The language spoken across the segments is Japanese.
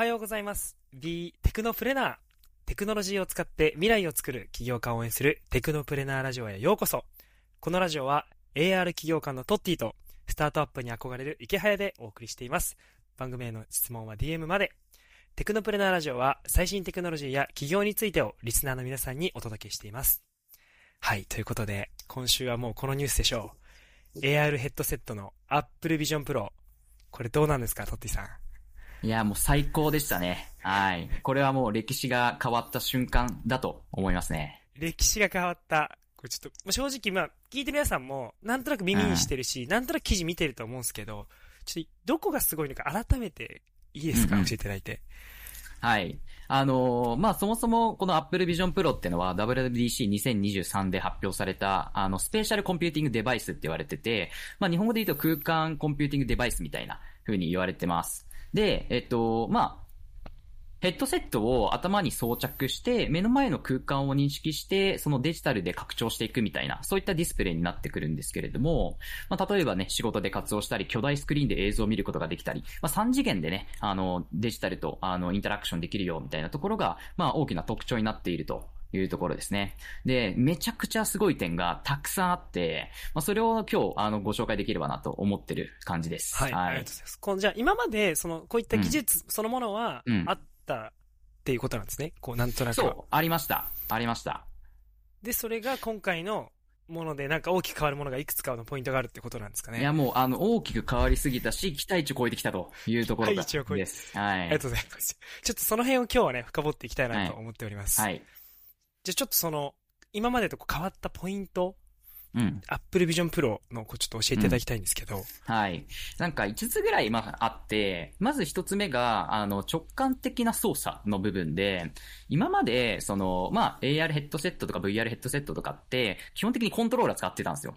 はようございます。B テクノプレナー。テクノロジーを使って未来を作る企業家を応援するテクノプレナーラジオへようこそ。このラジオは AR 企業家のトッティとスタートアップに憧れる池早でお送りしています。番組への質問は DM まで。テクノプレナーラジオは最新テクノロジーや企業についてをリスナーの皆さんにお届けしています。はい、ということで今週はもうこのニュースでしょう。AR ヘッドセットの Apple Vision Pro。これどうなんですか、トッティさん？いや、もう最高でしたね。はい。これはもう歴史が変わった瞬間だと思いますね。歴史が変わった。これちょっと、正直、まあ、聞いてる皆さんも、なんとなく耳にしてるし、なんとなく記事見てると思うんですけど、ちょっと、どこがすごいのか改めていいですか、うんうん教えていただいて。はい。あのーまあ、そもそもこの Apple Vision Pro ってのは WWDC2023 で発表された、あの、 spatial computing デバイスって言われてて、まあ、日本語で言うと空間コンピューティングデバイスみたいな風に言われてます。で、えっと、まあ、ヘッドセットを頭に装着して、目の前の空間を認識して、そのデジタルで拡張していくみたいな、そういったディスプレイになってくるんですけれども、まあ、例えばね、仕事で活動したり、巨大スクリーンで映像を見ることができたり、まあ、3次元でね、あの、デジタルと、あの、インタラクションできるよ、みたいなところが、まあ、大きな特徴になっていると。いうところですね。で、めちゃくちゃすごい点がたくさんあって、まあ、それを今日、あの、ご紹介できればなと思ってる感じです。はい。ありがとうございます。このじゃあ、今まで、その、こういった技術そのものはうん、あったっていうことなんですね？こう、なんとなくは。そう、ありました。ありました。で、それが今回のもので、なんか大きく変わるものがいくつかのポイントがあるってことなんですかね？いや、もう、あの、大きく変わりすぎたし、期待値を超えてきたというところ期待値を超えてです。はい。ありがとうございます。ちょっとその辺を今日はね、深掘っていきたいなと思っております。はい。じゃあちょっとその、今までと変わったポイント、うん。Apple Vision Pro のこうちょっと教えていただきたいんですけど。はい。なんか5つぐらいまああって、まず1つ目が、あの、直感的な操作の部分で、今まで、その、まあ、AR ヘッドセットとか VR ヘッドセットとかって、基本的にコントローラー使ってたんですよ。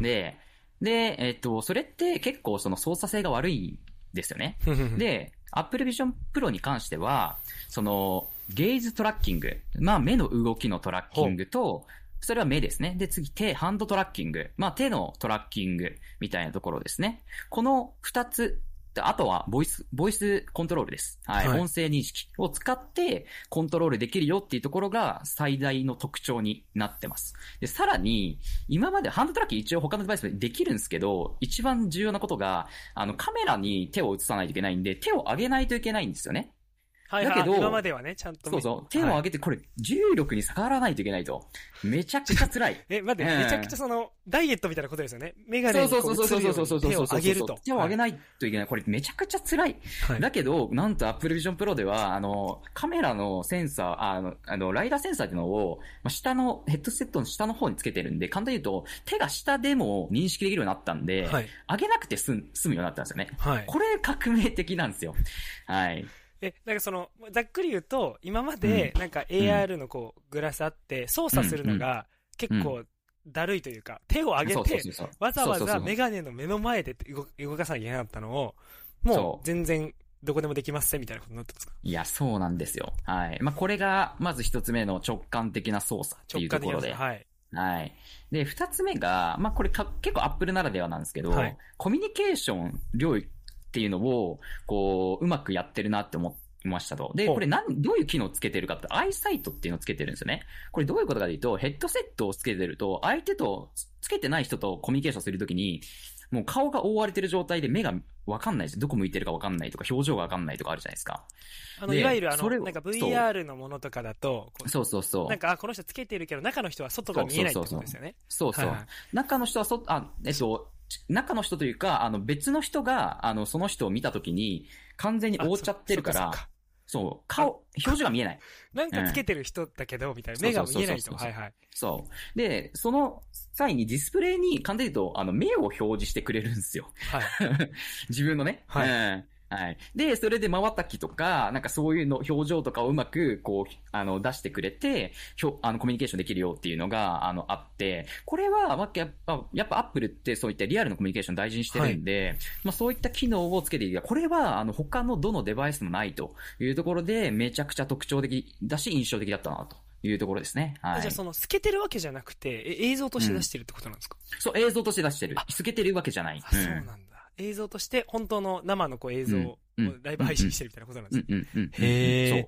で、で、えっと、それって結構その操作性が悪いんですよね。で、Apple Vision Pro に関しては、その、ゲイズトラッキング。まあ、目の動きのトラッキングと、それは目ですね。で、次、手、ハンドトラッキング。まあ、手のトラッキングみたいなところですね。この二つ、あとは、ボイス、ボイスコントロールです。はい。はい音声認識を使って、コントロールできるよっていうところが最大の特徴になってます。で、さらに、今までハンドトラッキング一応他のデバイスでできるんですけど、一番重要なことが、あの、カメラに手を映さないといけないんで、手を上げないといけないんですよね。はいはい、だけど今まではね、ちゃんと。そうそう。手を上げて、これ、重力に逆らわないといけないと。めちゃくちゃ辛い。え、待って、ええめちゃくちゃその、ダイエットみたいなことですよね。メガネにこそうそうそうそうそうそう手を上げると。手を上げないといけない。これめちゃくちゃ辛い。はい。だけど、なんと Apple Vision Pro では、あの、カメラのセンサー、あの、あの、ライダーセンサーっていうのを、まあ下の、ヘッドセットの下の方につけてるんで、簡単に言うと、手が下でも認識できるようになったんで、はい。上げなくて済むようになったんですよね。はい。これ革命的なんですよ。はい。え、なんかその、ざっくり言うと、今まで、なんか AR のこう、グラスあって、操作するのが、結構、だるいというか、手を上げて。わざわざそうそうそうメガネの目の前で動動かさなきゃいけなかったのを、もそうう全然どこでもできますせみたいなことになってますか？いや、そうなんですよ。はい。まあ、これが、まず一つ目の直感的な操作っていうところで。はい。はい。で、二つ目が、まあ、これか結構アップルならではなんですけど、はいコミュニケーション領域っていうのを、こう、うまくやってるなって思いましたと。で、これ何、どういう機能をつけてるかって、アイサイトっていうのをつけてるんですよね。これどういうことかというと、ヘッドセットをつけてると、相手と、つけてない人とコミュニケーションするときに、もう顔が覆われてる状態で目がわかんないです。どこ向いてるかわかんないとか、表情がわかんないとかあるじゃないですか。あの、でいわゆるあの、なんか VR のものとかだと、そうそうそう。なんか、あ、この人つけてるけど、中の人は外が見えないってことですよね。そうそう。はいはい中の人はそ、あ、えっと、中の人というか、あの、別の人が、あの、その人を見たときに、完全に覆っちゃってるからあそう、顔、表情が見えない。なんかつけてる人だけど、みたいな。目が見えないと。はいはい。そう。で、その際にディスプレイに、簡単に言うと、あの、目を表示してくれるんですよ。はい。自分のね。はいうんはい。で、それで瞬きとか、なんかそういうの、表情とかをうまく、こう、あの、出してくれて、ひょあの、コミュニケーションできるよっていうのが、あの、あって、これは、まあやっぱ、やっぱアップルってそういったリアルのコミュニケーション大事にしてるんで、まあそういった機能をつけている。これは、あの、他のどのデバイスもないというところで、めちゃくちゃ特徴的だし、印象的だったな、というところですね。はい。じゃあその、透けてるわけじゃなくて、え映像として出してるってことなんですか、そう、映像として出してる。透けてるわけじゃない。あ、そうなんだ。映像として、本当の生のこう映像うんうんライブ配信してるみたいなことなんですね。うんうんうんうん。へー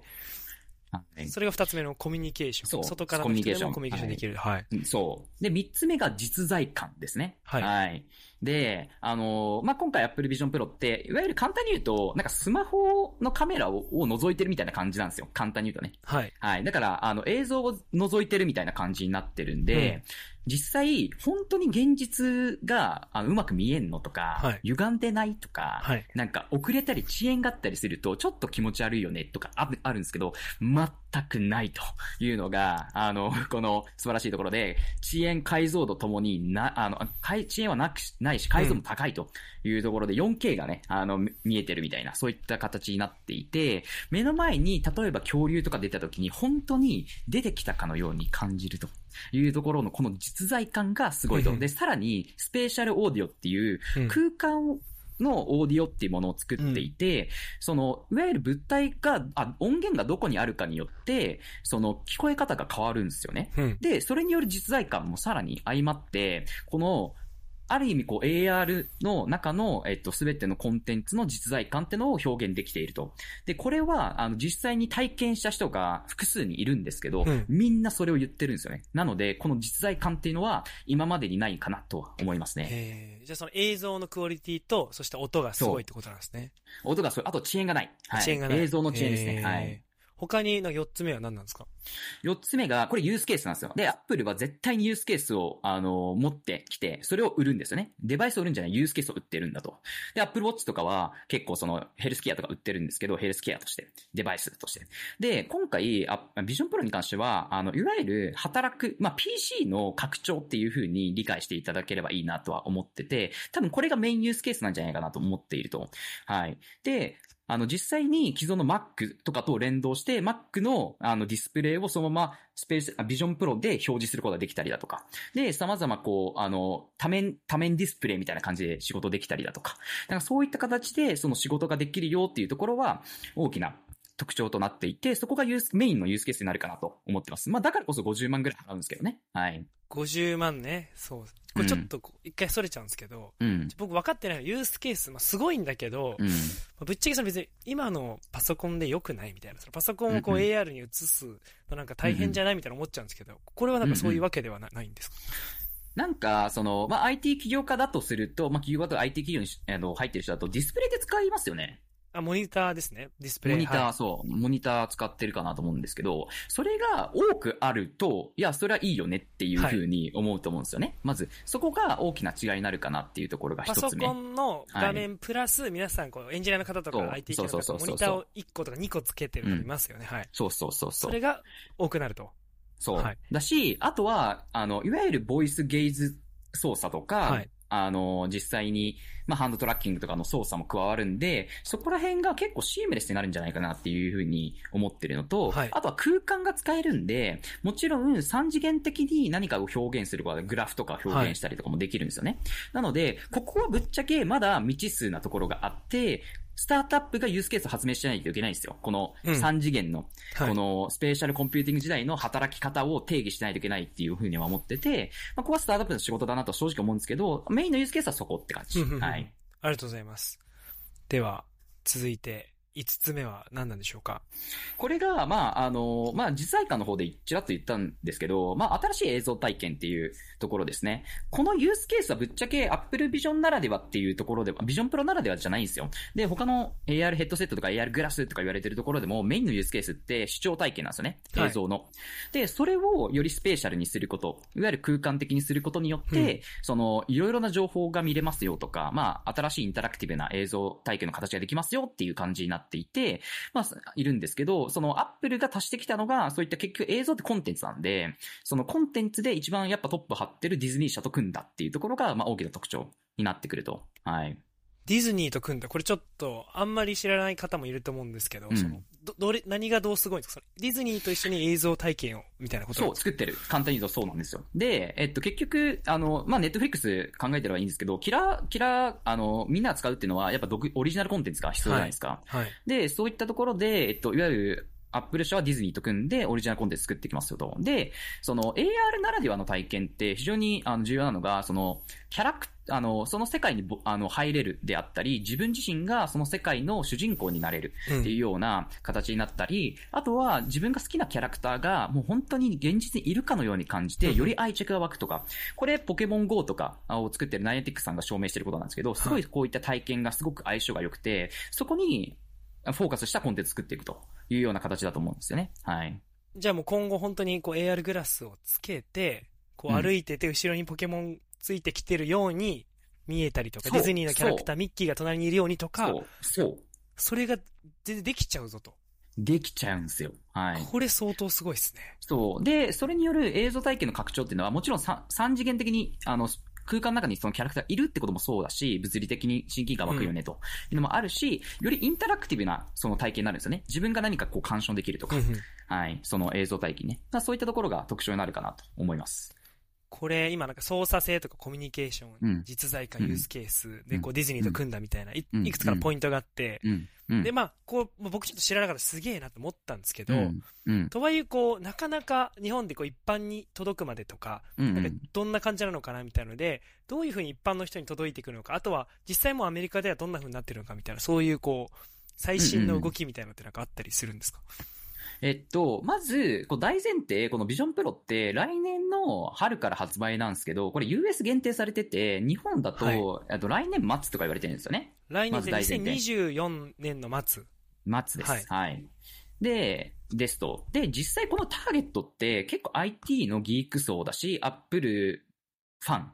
それが二つ目のコミュニケーション。そう外からの人でもココミュニケーションできる。はい。うんそう。で、三つ目が実在感ですね。はいで、あのーまあ、今回 Apple Vision Pro って、いわゆる簡単に言うと、なんかスマホのカメラをを覗いてるみたいな感じなんですよ。簡単に言うとね。はい。はい。だから、あの、映像を覗いてるみたいな感じになってるんで、実際、本当に現実が、あの、うまく見えんのとか、はい歪んでないとか、はい。なんか遅れたり遅延があったりすると、ちょっと気持ち悪いよねとかああるんですけど、全くないというのが、あの、この素晴らしいところで、遅延解像度ともにな、あの、解遅延はなくし、ないし、解像度も高いというところで、4K がね、あの、み見えてるみたいな、そういった形になっていて、目の前に、例えば恐竜とか出た時に、本当に出てきたかのように感じると。いうところのこの実在感がすごいと。うんで、さらに、スペーシャルオーディオっていううん空間のオーディオっていうものを作っていて、その、いわゆる物体が、あ、音源がどこにあるかによって、その、聞こえ方が変わるんですよね。うん。で、それによる実在感もさらに相まって、この、ある意味こう AR の中の、えっと、すべてのコンテンツの実在感ってのを表現できていると。で、これは、あの、実際に体験した人が複数にいるんですけど、うんみんなそれを言ってるんですよね。なので、この実在感っていうのは、今までにないかなとは思いますね。えー、じゃあその映像のクオリティと、そして音がすごいってことなんですね。音がそう、あと遅延がない。はい。遅延がない。映像の遅延ですね。えーはい。。他にの4つ目は何なんですか？四つ目が、これユースケースなんですよ。で、アップルは絶対にユースケースを、あの、持ってきて、それを売るんですよね。デバイスを売るんじゃない、ユースケースを売ってるんだと。で、アップルウォッチとかは、結構その、ヘルスケアとか売ってるんですけど、ヘルスケアとして、デバイスとして。で、今回、あビジョンプロに関しては、あの、いわゆる、働く、まあ、PC の拡張っていう風に理解していただければいいなとは思ってて、多分これがメインユースケースなんじゃないかなと思っていると。はい。で、あの、実際に既存の Mac とかと連動して、Mac のあのディスプレイをそのままスペース、ビジョンプロで表示することができたりだとか。で、様々こう、あの、多面、多面ディスプレイみたいな感じで仕事できたりだとか。なんかそういった形でその仕事ができるよっていうところは大きな特徴となっていて、そこがユース、メインのユースケースになるかなと思ってます。まあだからこそ50万ぐらい払うんですけどね。はい。50万ね。そう。これちょっとこう一回それちゃうんですけど、うん。僕分かってないのはユースケース、まあ、すごいんだけど、うん。まあぶっちゃけその別に今のパソコンで良くないみたいな。そのパソコンをこう AR に移すのなんか大変じゃないみたいな思っちゃうんですけど、これはなんかそういうわけではなないんですか？なんか、その、まあ、IT 起業家だとすると、まあ、企業家と IT 企業にしあの入ってる人だとディスプレイで使いますよね。あ、モニターですね。ディスプレイ。モニター、はいそう、モニター使ってるかなと思うんですけど、それが多くあると、いや、それはいいよねっていうふうに思うと思うんですよね。まず、そこが大きな違いになるかなっていうところがパ一つ目。ソコンの画面プラス、皆さんこうエンジニアの方とそうか IT 系の方そうそうそうそうモニターを1個とか2個つけてるのいますよね。はい。そうそうそうそ。そうれが多くなると。そう、はいだし、あとは、あの、いわゆるボイスゲイズ操作とか、はいあの、実際に、まあ、ハンドトラッキングとかの操作も加わるんで、そこら辺が結構シームレスになるんじゃないかなっていうふうに思ってるのと、はいあとは空間が使えるんで、もちろん3次元的に何かを表現することでグラフとか表現したりとかもできるんですよね。なので、ここはぶっちゃけまだ未知数なところがあって、スタートアップがユースケースを発明しないといけないんですよ。このうん3次元のはいこの spatial computing 時代の働き方を定義しないといけないっていうふうには思ってて、まあ、ここはスタートアップの仕事だなと正直思うんですけど、メインのユースケースはそこって感じ。うんうんうんはい。ありがとうございます。では、続いて、5つ目は何なんでしょうか？これが、まあ、あの、まあ、実在感の方でちらっと言ったんですけど、まあ、新しい映像体験っていうところですね。このユースケースはぶっちゃけ Apple Vision ならではっていうところでは、Vision Pro ならではじゃないんですよ。で、他の AR ヘッドセットとか AR グラスとか言われてるところでも、メインのユースケースって視聴体験なんですよね。はい映像の。で、それをよりスペーシャルにすること、いわゆる空間的にすることによって、うんその、いろいろな情報が見れますよとか、まあ、新しいインタラクティブな映像体験の形ができますよっていう感じになってっていて、まあ、いるんですけど、そのアップルが足してきたのが、そういった結局映像ってコンテンツなんで、そのコンテンツで一番やっぱトップ張ってるディズニー社と組んだっていうところが、まあ大きな特徴になってくると。はい。ディズニーと組んだ、これちょっと、あんまり知らない方もいると思うんですけど、うんその、ど、どれ、何がどうすごいんですか？ディズニーと一緒に映像体験を、みたいなことそう、作ってる。簡単に言うとそうなんですよ。で、えっと、結局、あの、まあ、ネットフリックス考えてればいいんですけど、キラー、キラー、あの、みんなが使うっていうのは、やっぱ独オリジナルコンテンツが必要じゃないですか。はい。で、そういったところで、えっと、いわゆる、アップル社はディズニーと組んでオリジナルコンテンツ作っていきますよと。で、その AR ならではの体験って非常にあの重要なのが、そのキャラクあの、その世界にぼあの入れるであったり、自分自身がその世界の主人公になれるっていうような形になったり、あとは自分が好きなキャラクターがもう本当に現実にいるかのように感じて、より愛着が湧くとか、これポケモン GO とかを作ってるナイエティックさんが証明してることなんですけど、すごいこういった体験がすごく相性が良くて、そこにフォーカスしたコンテンツ作っていくというような形だと思うんですよね。はい。じゃあもう今後本当にこう AR グラスをつけて、こう歩いてて後ろにポケモンついてきてるように見えたりとか、そうディズニーのキャラクターミッキーが隣にいるようにとかそ、う、そう。それが全然できちゃうぞと。できちゃうんですよ。はい。これ相当すごいですね。そう。で、それによる映像体験の拡張っていうのは、もちろん 3, 三次元的に、あの、空間の中にそのキャラクターがいるってこともそうだし、物理的に親近感湧くよねというのもあるし、よりインタラクティブなその体験になるんですよね。自分が何かこう干渉できるとか、はい。その映像体験ね。まあそういったところが特徴になるかなと思います。これ今なんか操作性とかコミュニケーション、うん実在化うんユースケースでうんこうディズニーと組んだみたいないうんいくつかのポイントがあって、うん。うん。でまあこうまあ僕ちょっと知らなかったすげえなと思ったんですけど、うん。うん。とはいえこうなかなか日本でこう一般に届くまでとか、うん。なんかどんな感じなのかなみたいなので、どういうふうに一般の人に届いてくるのか、あとは実際もうアメリカではどんなふうになってるのかみたいな、そういうこう、最新の動きみたいなのってなんかあったりするんですか、えっと、まず、こう大前提、このビジョンプロって来年の春から発売なんですけど、これ US 限定されてて、日本だと、と来年末とか言われてるんですよね。来年でまず大前提2024年の末。末です。はいはい。で、ですと。で、実際このターゲットって結構 IT のギーク層だし、アップルファン、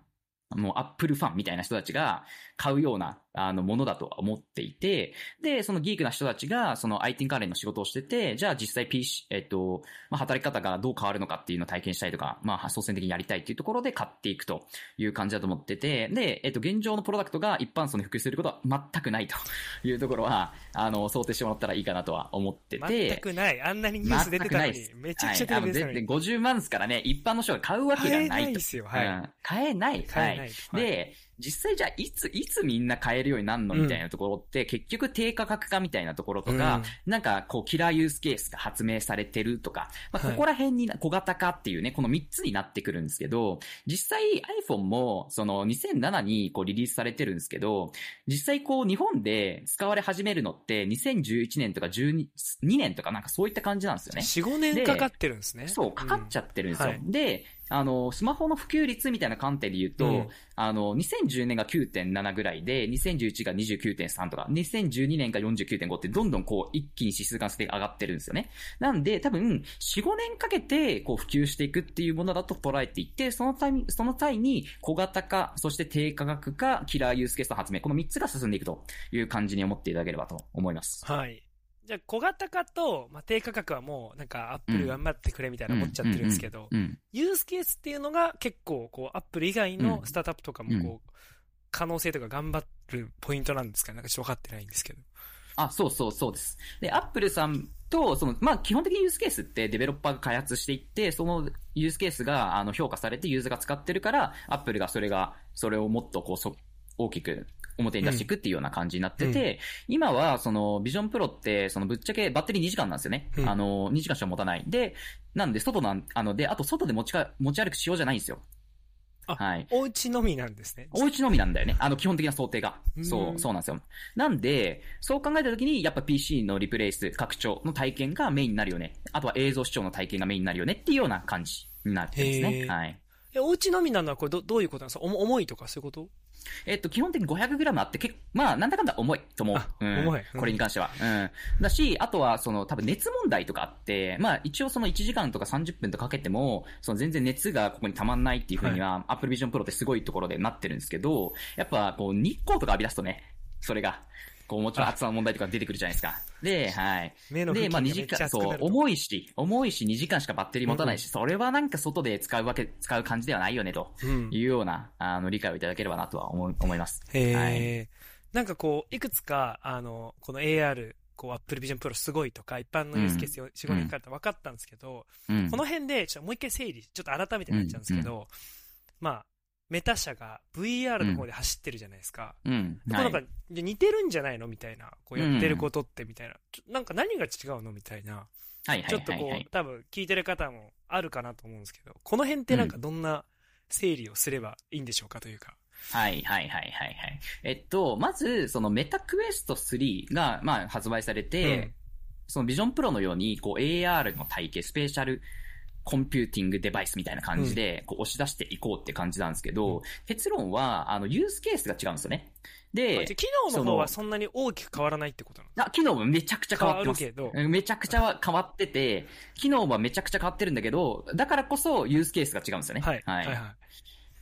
もうアップルファンみたいな人たちが買うようなあのものだとは思っていて、で、そのギークな人たちがその IT 関連の仕事をしてて、じゃあ実際 PC、えっと、まあ、働き方がどう変わるのかっていうのを体験したいとか、まあ、発想線的にやりたいっていうところで買っていくという感じだと思ってて、で、えっと、現状のプロダクトが一般層に普及することは全くないというところは、あの、想定してもらったらいいかなとは思ってて。全くない。あんなにニュース出てたのにめちゃくちゃ出はい、あのてたのに。全然50万ですからね、一般の人が買うわけが買えなと。ないいですよ。はい。うん買えない。買えない。はい。はい、で、実際じゃあ、いつ、いつみんな買えるようになるのみたいなところって、結局低価格化みたいなところとか、なんか、こう、キラーユースケースが発明されてるとか、まあ、はいここら辺にな、小型化っていうね、この3つになってくるんですけど、実際 iPhone も、その2007にこうリリースされてるんですけど、実際こう日本で使われ始めるのって2011年とか12 2年とかなんかそういった感じなんですよね。4、5年かかってるんですね。そう、かかっちゃってるんですよ。はいで、あの、スマホの普及率みたいな観点で言うと、うんあの、2010年が9.7ぐらいで、2011が29.3とか、2012年が49.5ってどんどんこう一気に指数関数で上がってるんですよね。なんで、多分、4、5年かけてこう普及していくっていうものだと捉えていって、そのタイミその際に小型化、そして低価格化、キラーユースケースの発明、この3つが進んでいくという感じに思っていただければと思います。はい。じゃあ、小型化と、まあ、低価格はもう、なんか、アップル頑張ってくれみたいな思っちゃってるんですけど、うん。ユースケースっていうのが結構、こう、アップル以外のスタートアップとかも、こう、可能性とか頑張るポイントなんですかねなんかちょっと分かってないんですけど。あ、そうそうそうです。で、アップルさんと、その、まあ、基本的にユースケースってデベロッパーが開発していって、そのユースケースが、あの、評価されてユーザーが使ってるから、アップルがそれが、それをもっとこう、そ、大きく、表に出していくっていうような感じになってて、今は、その、ビジョンプロって、その、ぶっちゃけバッテリー2時間なんですよね。うんあの、2時間しか持たない。で、なんで、外なん、あの、で、あと、外で持ちか、持ち歩く仕様じゃないんですよ。あはい。お家のみなんですね。お家のみなんだよね。あの、基本的な想定が。そうう、んそうなんですよ。なんで、そう考えたときに、やっぱ PC のリプレイス、拡張の体験がメインになるよね。あとは映像視聴の体験がメインになるよねっていうような感じになってですへね。ーはい。え、お家のみなのはこれど、どういうことなんですか？重いとかそういうこと？えっと、基本的に 500g あって、結構、まあ、なんだかんだ重いと思うあ。うん、重いうんこれに関しては。うん。だし、あとは、その、多分熱問題とかあって、まあ、一応その1時間とか30分とかかけても、その全然熱がここに溜まんないっていうふうには、Apple Vision Pro ってすごいところでなってるんですけど、やっぱ、こう、日光とか浴び出すとね、それが、こう、もちろん暑さの問題とか出てくるじゃないですか。で、はい。で、まあ目の付近がめ2時間、そう。重いし、重いし2時間しかバッテリー持たないし、うんそれはなんか外で使うわけ、使う感じではないよね、とうんいうような、あの、理解をいただければなとは思い思います。へえ、はいなんかこう、いくつか、あの、この AR、こう、Apple Vision Pro すごいとか、一般のユースケース4、5年かかったら分かったんですけど、うん。この辺で、ちょっともう一回整理、ちょっと改めてなっちゃうんですけど、まあ、メタ社が VR の方で走ってるじゃないですか。うん。んか、似てるんじゃないのみたいな。こうやってることってみたいな。ちょなんか何が違うのみたいなはいはいちょっとこう。多分聞いてる方もあるかなと思うんですけど、この辺ってなんかどんな整理をすればいいんでしょうかというか。はいはいはいはいはい。えっと、まず、そのメタクエスト3が、まあ、発売されて、うんそのビジョンプロのように、こう AR の体系、スペシャルコンピューティングデバイスみたいな感じで、こう押し出していこうって感じなんですけど、うん結論は、あの、ユースケースが違うんですよね。あで機能の方はそんなに大きく変わらないってことなのあ、機能もめちゃくちゃ変わってます。めちゃくちゃ変わってて、機能はめちゃくちゃ変わってるんだけど、だからこそユースケースが違うんですよね。はい。はいは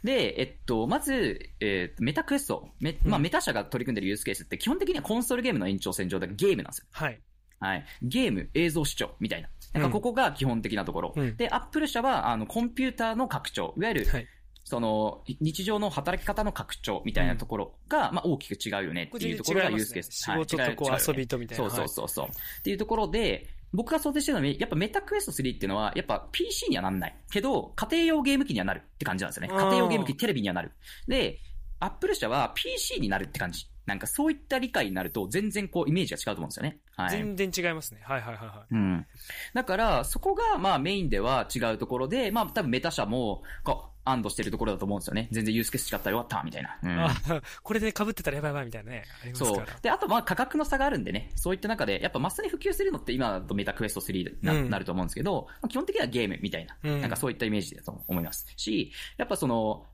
で、えっと、まず、えっと、メタクエスト。メまあ、うんメタ社が取り組んでるユースケースって基本的にはコンソールゲームの延長線上でゲームなんですよ。い。はい。はい。ゲーム、映像視聴みたいな。なんかここが基本的なところ。うんで、アップル社は、あの、コンピューターの拡張。いわゆる、はい。その、日常の働き方の拡張みたいなところが、まあ、大きく違うよねっていうところがユースケース。仕事とこう遊びとみたいな。そうそうそうそう。っていうところで、僕が想定してるのは、やっぱメタクエスト3っていうのは、やっぱ PC にはなんない。けど、家庭用ゲーム機にはなるって感じなんですよね。家庭用ゲーム機、テレビにはなる。で、アップル社は PC になるって感じ。なんかそういった理解になると、全然こうイメージが違うと思うんですよね。はい。全然違いますね。はいはいはいはい。うん。だから、そこが、まあ、メインでは違うところで、まあ、多分メタ社も、こう、安堵してるところだと思うんですよね。全然ユースケース違ったよかった、みたいな。うん。あ、これで被ってたらやばいやばいみたいなね。ありますから。。そうで、あとまあ価格の差があるんでね、そういった中で、やっぱマスに普及するのって今だとメタクエスト3な,、うんなると思うんですけど、まあ基本的にはゲームみたいな、うんなんかそういったイメージだと思います。し、やっぱその、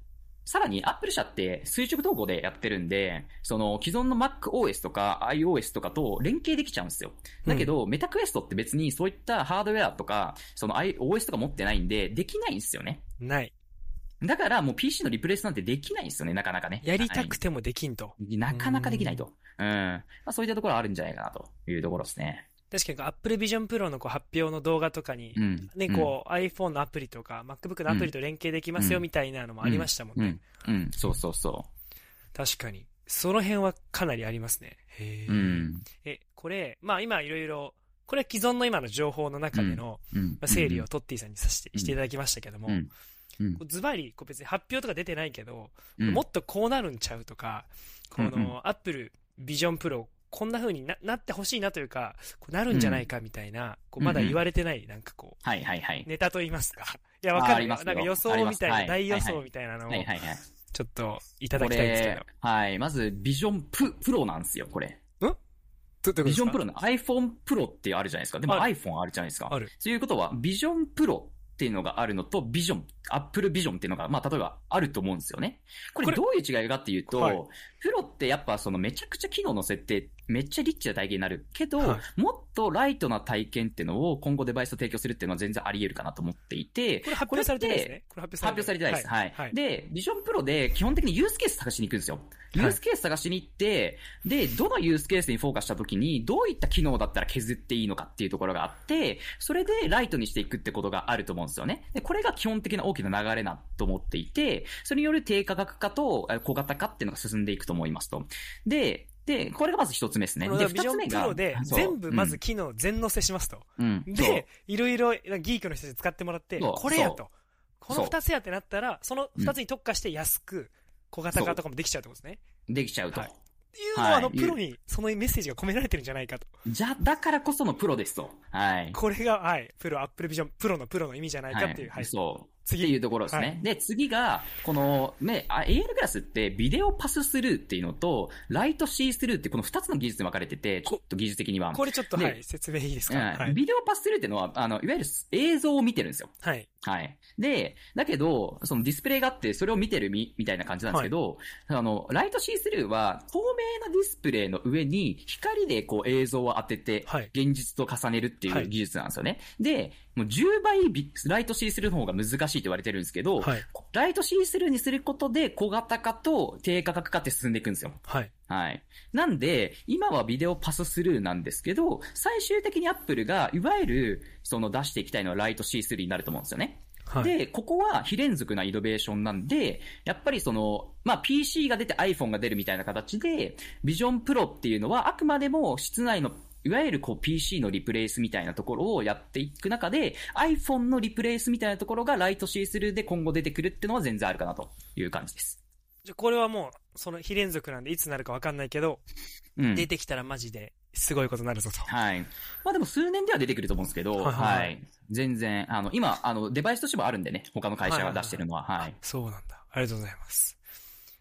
さらに Apple 社って垂直統合でやってるんで、その既存の MacOS とか iOS とかと連携できちゃうんですよ。だけど、メタクエストって別にそういったハードウェアとか、その iOS とか持ってないんで、できないんですよね。ない。だからもう PC のリプレイスなんてできないんですよね、なかなかね。やりたくてもできんと。なかなかできないと。うん。まあ、そういったところはあるんじゃないかなというところですね。確かに Apple Vision Pro のこう発表の動画とかにう、ん。ね、こう iPhone のアプリとか MacBook のアプリと連携できますよみたいなのもありましたもんね。うん。うん。そうそうそ確かに。その辺はかなりありますね。へう。うん。え、これ、まあ今いろいろ、これは既存の今の情報の中での、うん。まあ、整理をトッティさんにさせて、うんしていただきましたけども、ズバリ、こう別に発表とか出てないけど、うん。もっとこうなるんちゃうとか、こうんうんの Apple Vision Pro、こんな風にななってほしいなというか、こうなるんじゃないかみたいな、こうまだ言われてない、なんかこう、はいはいはい。ネタと言いますか。いや、わかるよ。なんか予想みたいな、大予想みたいなのをはい、はいはい。ちょっといただこきたいんですけれ、はい。まず、ビジョンププロなんですよ、これ。ビジョンプロの iPhone Pro ってあるじゃないですか。でもあ iPhone あるじゃないですか。ある。ということは、ビジョンプロっていうのがあるのと、ビジョン、Apple Vision っていうのが、まあ、例えばあると思うんですよね。ここれれどういう違いかっていうと、はいプロってやっぱそのめちゃくちゃ機能の設定、めっちゃリッチな体験になるけど、はもっとライトな体験っていうのを今後デバイスと提供するっていうのは全然あり得るかなと思っていて、これ発表されてないですね。これ発発表されてないです。はい。はい。で、ビジョンプロで基本的にユースケース探しに行くんですよ。ユースケース探しに行って、で、どのユースケースにフォーカスした時に、どういった機能だったら削っていいのかっていうところがあって、それでライトにしていくってことがあると思うんですよね。で、これが基本的な大きな流れなと思っていて、それによる低価格化とえ小型化っていうのが進んでいくと思いますと。で、で、これがまず一つ目ですね。で、二つ目が。プロで全部まず機能全載せしますと。うん、うんで、いろいろギークの人たち使ってもらって、これやと。この二つやってなったら、その二つに特化して安く、小型化とかもできちゃうってことですね。できちゃうと。はいっていうのは、はいあの、プロにそのメッセージが込められてるんじゃないかと。じゃ、だからこそのプロですと。はい。これが、はい、プロ、アップルビジョン、プロのプロの意味じゃないかっていう、はい。そう。次っていうところですね。はいで、次が、この、ね、あ AR グラスってビデオパススルーっていうのと、ライトシースルーってこの二つの技術に分かれてて、ちょっと技術的には。これちょっと、ではい、説明いいですか、うんはい。ビデオパススルーっていうのは、あの、いわゆる映像を見てるんですよ。はい。はい。で、だけど、そのディスプレイがあって、それを見てるみ、みたいな感じなんですけど、あの、ライトシースルーは、透明なディスプレイの上に、光でこう映像を当てて、はい。現実と重ねるってはいいう技術なんですよね。で、もう10倍ビライトシースルーの方が難しいと言われてるんですけど、はい。ライトシースルーにすることで小型化と低価格化って進んでいくんですよ。はい。はい。なんで、今はビデオパススルーなんですけど、最終的にアップルが、いわゆる、その出していきたいのはライト C3 になると思うんですよね。はい。で、ここは非連続なイノベーションなんで、やっぱりその、まあ、PC が出て iPhone が出るみたいな形で、ビジョンプロっていうのはあくまでも室内のいわゆるこう PC のリプレイスみたいなところをやっていく中で、iPhone のリプレイスみたいなところがライト C スルーで今後出てくるっていうのは全然あるかなという感じです。じゃこれはもう、その非連続なんで、いつなるかわかんないけど、うん。出てきたらマジですごいことになるぞと。はい。まあでも数年では出てくると思うんですけど、はいはいはい。全然、あの、今、あの、デバイスとしてもあるんでね、他の会社が出してるのは、はい。そうなんだ。ありがとうございます。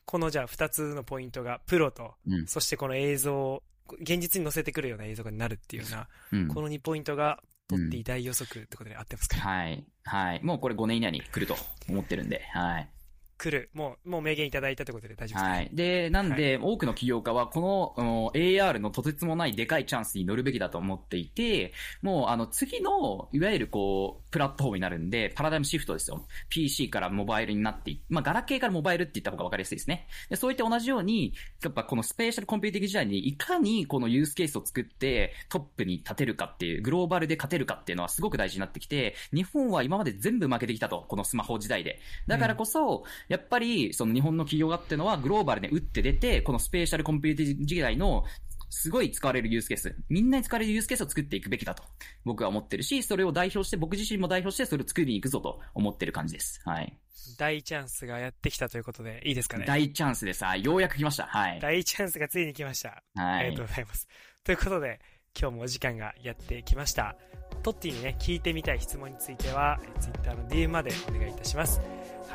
このじゃあ二つのポイントが、プロと、うん。そしてこの映像、現実に載せてくるような映像になるっていうような、うん。この2ポイントが、トッティ大予測ってことで合ってますか、はい。はい。もうこれ5年以内に来ると思ってるんで、はい。来る。もう、もう明言いただいたってことで大丈夫ですか、はい。で、なんで、多くの起業家は、この、AR のとてつもないでかいチャンスに乗るべきだと思っていて、もう、あの、次の、いわゆるこう、プラットフォームになるんで、パラダイムシフトですよ。PC からモバイルになっていまあ、ガラケーからモバイルって言った方が分かりやすいですね。で、そういった同じように、やっぱこの spatial computing 時代に、いかにこのユースケースを作って、トップに立てるかっていう、グローバルで勝てるかっていうのはすごく大事になってきて、日本は今まで全部負けてきたと、このスマホ時代で。だからこそ、やっぱり、その日本の起業家っていうのはグローバルで打って出て、この spatial computing 時代のすごい使われるユースケース、みんなに使われるユースケースを作っていくべきだと、僕は思ってるし、それを代表して、僕自身も代表して、それを作りに行くぞと思ってる感じです。はい。大チャンスがやってきたということで、いいですかね？大チャンスです。はい。ようやく来ました。はい。大チャンスがついに来ました。はいありがとう。ございます。ということで、今日もお時間がやってきました。トッティにね、聞いてみたい質問については、え Twitter の DM までお願いいたします。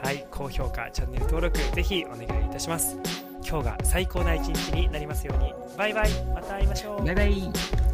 はい、高評価、チャンネル登録、ぜひお願いいたします。今日が最高な一日になりますように。バイバイ、また会いましょう。バイバイ。